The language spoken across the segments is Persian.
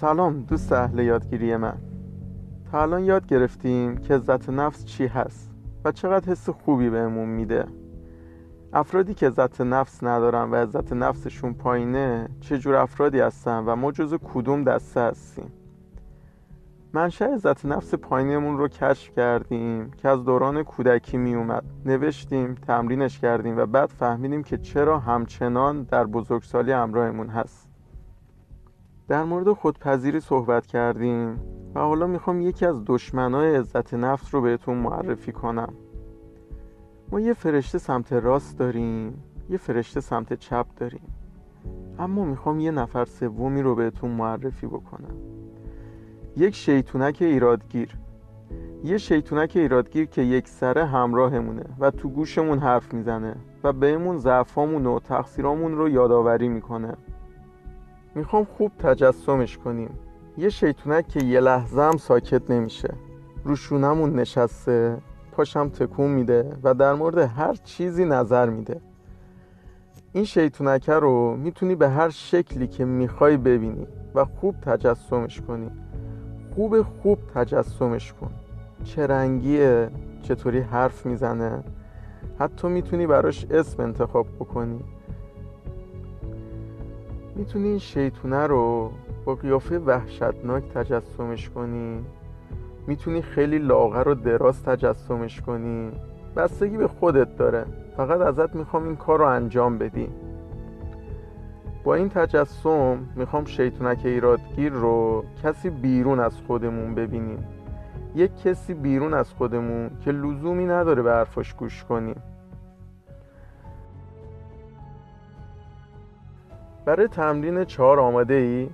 سلام دوست اهل یادگیری من. تا الان یاد گرفتیم که عزت نفس چی هست و چقدر حس خوبی بهمون میده. افرادی که عزت نفس ندارن و عزت نفسشون پایینه چجور افرادی هستن و ما جز کدوم دسته هستیم؟ منشه عزت نفس پایینمون رو کشف کردیم که از دوران کودکی می اومد نوشتیم تمرینش کردیم و بعد فهمیدیم که چرا همچنان در بزرگسالی همراهمون هست. در مورد خودپذیری صحبت کردیم و حالا می‌خوام یکی از دشمنای عزت نفس رو بهتون معرفی کنم. ما یه فرشته سمت راست داریم یه فرشته سمت چپ داریم. اما می‌خوام یه نفر سومی رو بهتون معرفی بکنم. یک شیطونک ایرادگیر. یه شیطونک ایرادگیر که یک سره همراهمونه و تو گوشمون حرف می‌زنه و بهمون ضعفامون و تقصیرامون رو یادآوری می‌کنه. می‌خوام خوب تجسمش کنیم. یه شیطونک که یه لحظه هم ساکت نمیشه. روشونمون نشسته پاشم تکون میده و در مورد هر چیزی نظر میده. این شیطونکه رو می‌تونی به هر شکلی که می‌خوای ببینی و خوب تجسمش کنی. خوب خوب تجسمش کن. چه رنگیه چطوری حرف می‌زنه. حتی می‌تونی براش اسم انتخاب بکنی. می‌تونی این شیطونه رو با قیافه وحشتناک تجسمش کنی. می‌تونی خیلی لاغر و دراز تجسمش کنی. بستگی به خودت داره. فقط ازت می‌خوام این کار رو انجام بدی. با این تجسم می‌خوام شیطونک ایرادگیر رو کسی بیرون از خودمون ببینیم. یک کسی بیرون از خودمون که لزومی نداره به حرفاش گوش کنیم. برای تمرین چهار آماده ای؟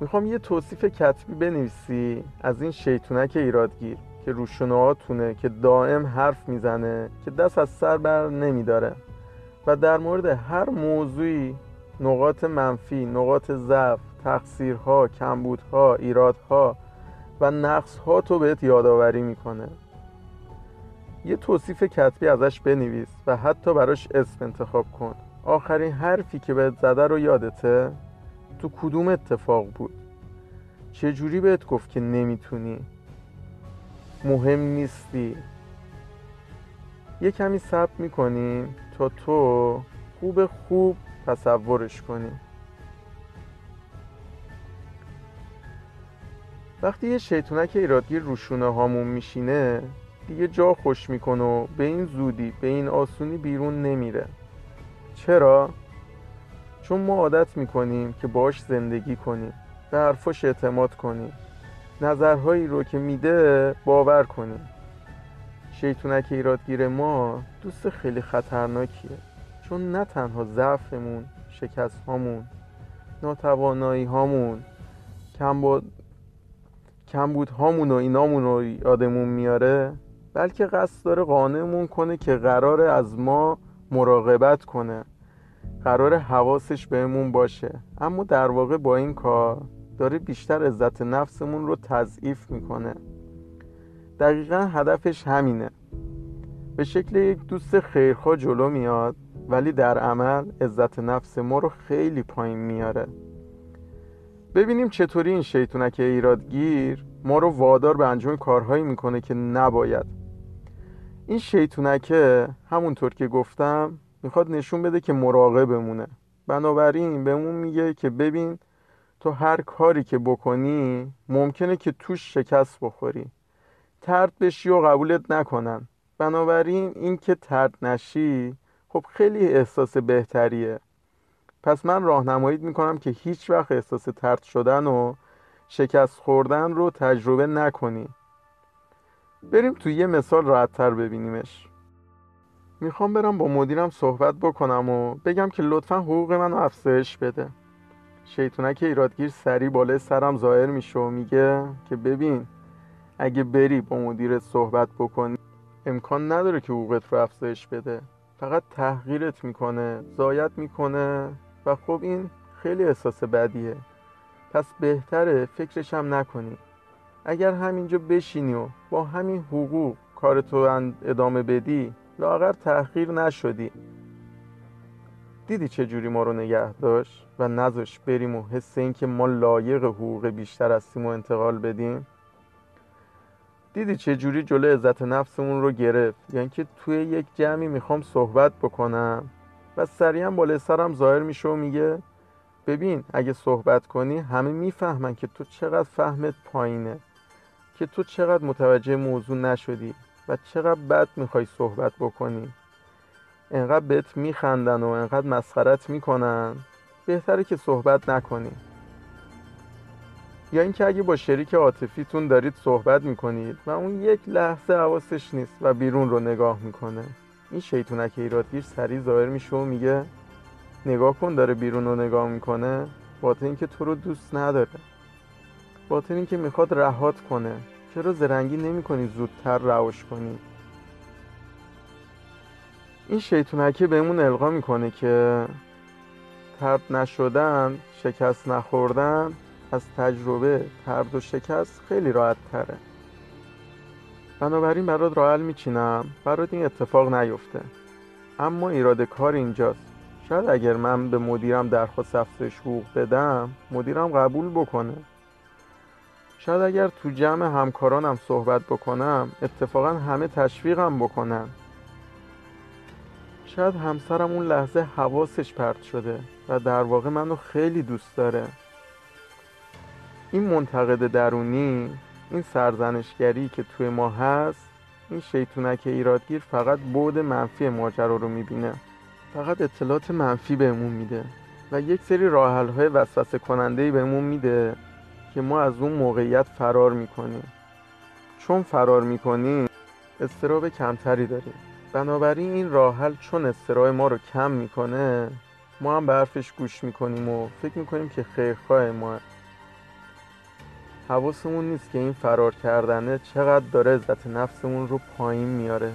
می‌خوام یه توصیف کتبی بنویسی از این شیطونک ایرادگیر که روشونه که دائم حرف می‌زنه که دست از سر بر نمیداره و در مورد هر موضوعی نقاط منفی، نقاط ضعف، تقصیرها، کمبودها، ایرادها و نقصها تو بهت یادآوری می‌کنه یه توصیف کتبی ازش بنویس و حتی براش اسم انتخاب کن آخرین حرفی که بهت زده رو یادته؟ تو کدوم اتفاق بود؟ چجوری بهت گفت که نمی‌تونی؟ مهم نیستی. یه کمی صبر می‌کنیم تا تو خوب خوب تصورش کنی. وقتی یه شیطونک ایرادگیر روشونه هامون میشینه دیگه جا خوش می‌کنه و به این زودی به این آسونی بیرون نمیره. چرا؟ چون ما عادت می‌کنیم که باش زندگی کنیم به حرفاش اعتماد کنیم نظرهایی رو که میده باور کنیم شیطونک ایرادگیر ما دوست خیلی خطرناکیه چون نه تنها ضعفمون شکست هامون ناتوانایی هامون کمبود هامون و اینامون رو یادمون میاره بلکه قصد داره قانعمون کنه که قراره از ما مراقبت کنه. قرار حواسش بهمون باشه. اما در واقع با این کار داره بیشتر عزت نفسمون رو تضعیف می‌کنه. دقیقا هدفش همینه. به شکل یک دوست خیرخواه جلو میاد ولی در عمل عزت نفس ما رو خیلی پایین میاره. ببینیم چطوری این شیطونک ایرادگیر ما رو وادار به انجام کارهایی می‌کنه که نباید. این شیطونکه همونطور که گفتم می‌خواد نشون بده که مراقب بمونه بنابراین بهمون میگه که ببین تو هر کاری که بکنی ممکنه که توش شکست بخوری. ترد بشی و قبولت نکنن. بنابراین این که ترد نشی خب خیلی احساس بهتریه. پس من راهنماییت می‌کنم که هیچ وقت احساس ترد شدن و شکست خوردن رو تجربه نکنی. بریم توی یه مثال راحتتر ببینیمش. می‌خوام برم با مدیرم صحبت بکنم و بگم که لطفا حقوق منو افزایش بده. شیطونک ایرادگیر سری بالای سرم ظاهر میشه و میگه که ببین اگه بری با مدیرت صحبت بکنی امکان نداره که حقوقت رو افزایش بده. فقط تحقیرت می‌کنه زایت می‌کنه و خب این خیلی احساس بدیه. پس بهتره فکرش هم نکنی. اگر همینجا بشینی و با همین حقوق کارتو ادامه بدی لاغر تحقیر نشدی. دیدی چه جوری ما رو نگه داشت؟ و نذاش بریم و حس این که ما لایق حقوق بیشتر هستیم و انتقال بدیم؟ دیدی چه جوری جلو عزت نفسمون رو گرفت؟ یعنی که توی یک جمعی می‌خوام صحبت بکنم. و سریعا بالا سرم ظاهر میشه و میگه ببین اگه صحبت کنی همه می‌فهمن که تو چقدر فهمت پایینه. که تو چقدر متوجه موضوع نشدی و چقدر بد می‌خوای صحبت بکنی. انقدر بهت میخندن و انقدر مسخرت می‌کنن. بهتره که صحبت نکنی. یا اینکه اگه با شریک عاطفیتون دارید صحبت می‌کنید و اون یک لحظه حواسش نیست و بیرون رو نگاه می‌کنه. این شیطونک ایرادگیر سریع ظاهر میشه و میگه نگاه کن داره بیرون رو نگاه می‌کنه. باطن اینکه تو رو دوست نداره. باطن اینکه می‌خواد رهات کنه. چرا زرنگی نمی‌کنی زودتر رهاش کنی؟ این شیطونکه بهمون القا می‌کنه که ترد نشدن شکست نخوردن از تجربه ترد و شکست خیلی راحت تره بنابراین برات راحل میچینم برات این اتفاق نیفته. اما ایراد کار اینجاست. شاید اگر من به مدیرم درخواست افزایش حقوق بدم مدیرم قبول بکنه. شاید اگر تو جمع همکارانم صحبت بکنم اتفاقا همه تشویقم بکنن. شاید همسرم اون لحظه حواسش پرت شده و در واقع منو خیلی دوست داره. این منتقد درونی این سرزنشگری که توی ما هست این شیطونک ایرادگیر فقط بود منفی ماجرا رو می‌بینه. فقط اطلاعات منفی بهمون میده و یک سری راحل های وسوسه کننده بهمون میده. که ما از اون موقعیت فرار می‌کنیم. چون فرار می‌کنیم استراب کمتری داریم. بنابراین این راحل چون استراب ما رو کم می‌کنه ما هم به حرفش گوش می‌کنیم و فکر می‌کنیم که خیرخواه ما. حواسمون نیست که این فرار کردنه چقدر داره عزت نفسمون رو پایین میاره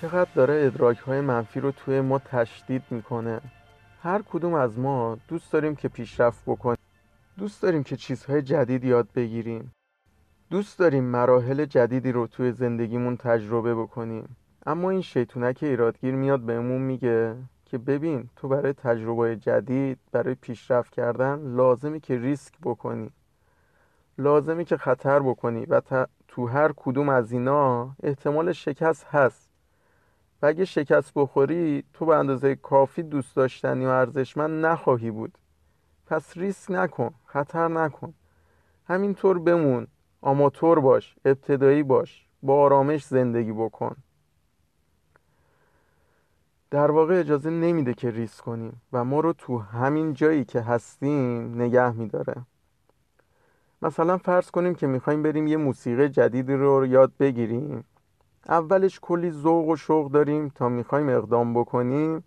چقدر داره ادراک های منفی رو توی ما تشدید می‌کنه. هر کدوم از ما دوست داریم که پیشرفت بکنیم. دوست داریم که چیزهای جدید یاد بگیریم. دوست داریم مراحل جدیدی رو توی زندگیمون تجربه بکنیم. اما این شیطونک ایرادگیر میاد بهمون میگه که ببین تو برای تجربه جدید برای پیشرفت کردن لازمی که ریسک بکنی. لازمی که خطر بکنی و تو هر کدوم از اینا احتمال شکست هست. و اگه شکست بخوری تو به اندازه کافی دوست داشتنی و ارزشمند نخواهی بود. پس ریسک نکن خطر نکن. همینطور بمون آماتور باش ابتدایی باش با آرامش زندگی بکن. در واقع اجازه نمیده که ریسک کنیم و ما رو تو همین جایی که هستیم نگه میداره. مثلا فرض کنیم که می‌خوایم بریم یه موسیقی جدیدی رو یاد بگیریم. اولش کلی ذوق و شوق داریم تا می‌خوایم اقدام بکنیم.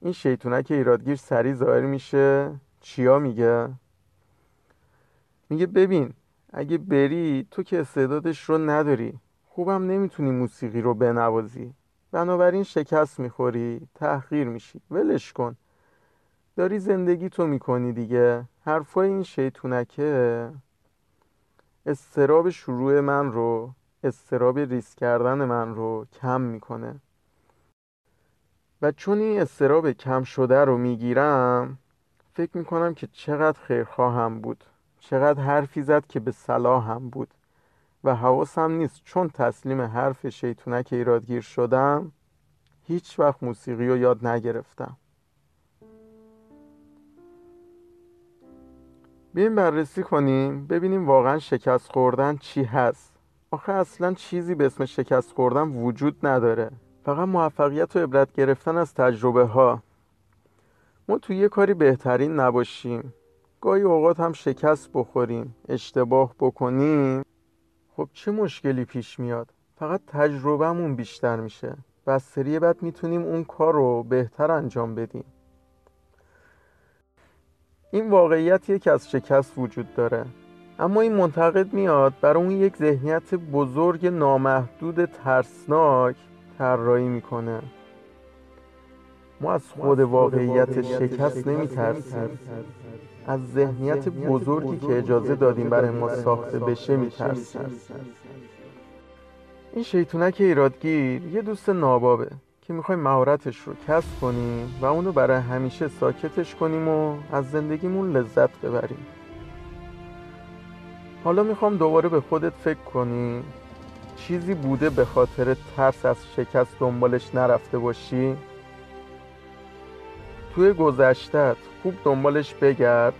این شیطونک ایرادگیر سریع ظاهر میشه. چیا میگه؟ میگه ببین اگه بری تو که استعدادش رو نداری. خوبم نمی‌تونی موسیقی رو بنوازی. بنابراین شکست می‌خوری تحقیر میشی. ولش کن. داری زندگی تو می‌کنی دیگه. حرفای این شیطونکه. استراب شروع من رو استراب ریس کردن من رو کم می‌کنه. و چون این استراب کم شده رو می‌گیرم فکر می‌کنم که چقدر خیرخواهم بود. چقدر حرفی زد که به صلاحم بود. و حواسم نیست چون تسلیم حرف شیطونک ایرادگیر شدم هیچ وقت موسیقی رو یاد نگرفتم. بیایم بررسی کنیم ببینیم واقعا شکست خوردن چی هست. آخه اصلا چیزی به اسم شکست خوردن وجود نداره. فقط موفقیت و عبرت گرفتن از تجربه ها ما توی یه کاری بهترین نباشیم. گاهی اوقات هم شکست بخوریم اشتباه بکنیم. خب چه مشکلی پیش میاد؟ فقط تجربهمون بیشتر میشه. و سری بعد می‌تونیم اون کار رو بهتر انجام بدیم. این واقعیتیه که از شکست وجود داره. اما این منتقد میاد برای اون یک ذهنیت بزرگ نامحدود ترسناک طراحی می‌کنه. ما از خود واقعیت شکست نمیترسیم. از ذهنیت بزرگی که اجازه دادیم برای ما ساخته بشه میترسیم. این شیطونک ایرادگیر یه دوست نابابه که می‌خوایم مهارتش رو کسب کنیم و اونو برای همیشه ساکتش کنیم و از زندگیمون لذت ببریم. حالا می‌خوام دوباره به خودت فکر کنی. چیزی بوده به خاطر ترس از شکست دنبالش نرفته باشی؟ توی گذشتت خوب دنبالش بگرد؟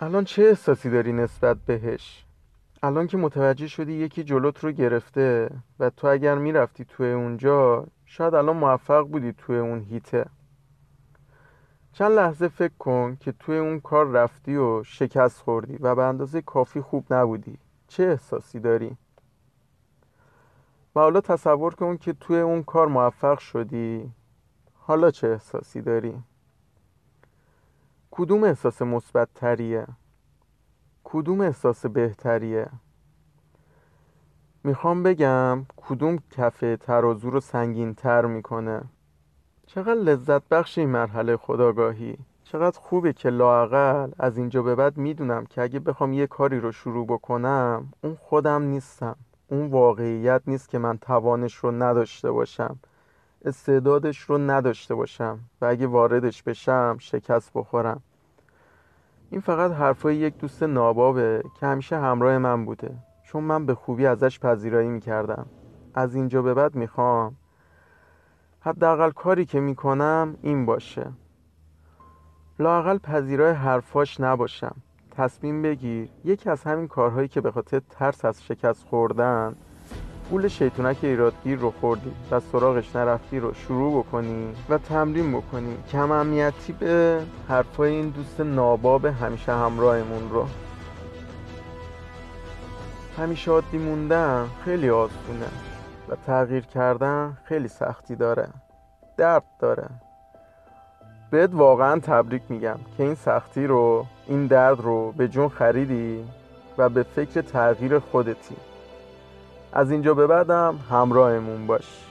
الان چه احساسی داری نسبت بهش؟ الان که متوجه شدی یکی جلوت رو گرفته و تو اگر می‌رفتی توی اونجا شاید الان موفق بودی توی اون هیته. چند لحظه فکر کن که توی اون کار رفتی و شکست خوردی و به اندازه کافی خوب نبودی. چه احساسی داری؟ و حالا تصور کن که توی اون کار موفق شدی حالا چه احساسی داری؟ کدوم احساس مثبت تریه؟ کدوم احساس بهتریه؟ می‌خوام بگم کدوم کفه ترازو رو سنگین تر می‌کنه چقدر لذت بخش این مرحله خداگاهی چقدر خوبه که لاقل از اینجا به بعد می‌دونم که اگه بخوام یه کاری رو شروع بکنم اون خودم نیستم اون واقعیت نیست که من توانش رو نداشته باشم. استعدادش رو نداشته باشم و اگه واردش بشم شکست بخورم. این فقط حرفای یک دوست نابابه که همیشه همراه من بوده. چون من به خوبی ازش پذیرایی می‌کردم. از اینجا به بعد می‌خوام. حداقل کاری که می‌کنم این باشه. لاقل پذیرای حرفاش نباشم. تصمیم بگیر. یکی از همین کارهایی که به خاطر ترس از شکست خوردن پول شیطونک ایرادگیر رو خوردی و سراغش نرفتی رو شروع بکنی و تمرین بکنی. کم امنیتی به حرفای این دوست ناباب همیشه همراهمون رو. همیشه عادی موندن خیلی آسونه و تغییر کردن خیلی سختی داره. درد داره. بهت واقعا تبریک میگم که این سختی رو این درد رو به جون خریدی و به فکر تغییر خودتی. از اینجا به بعدم همراهمون باش.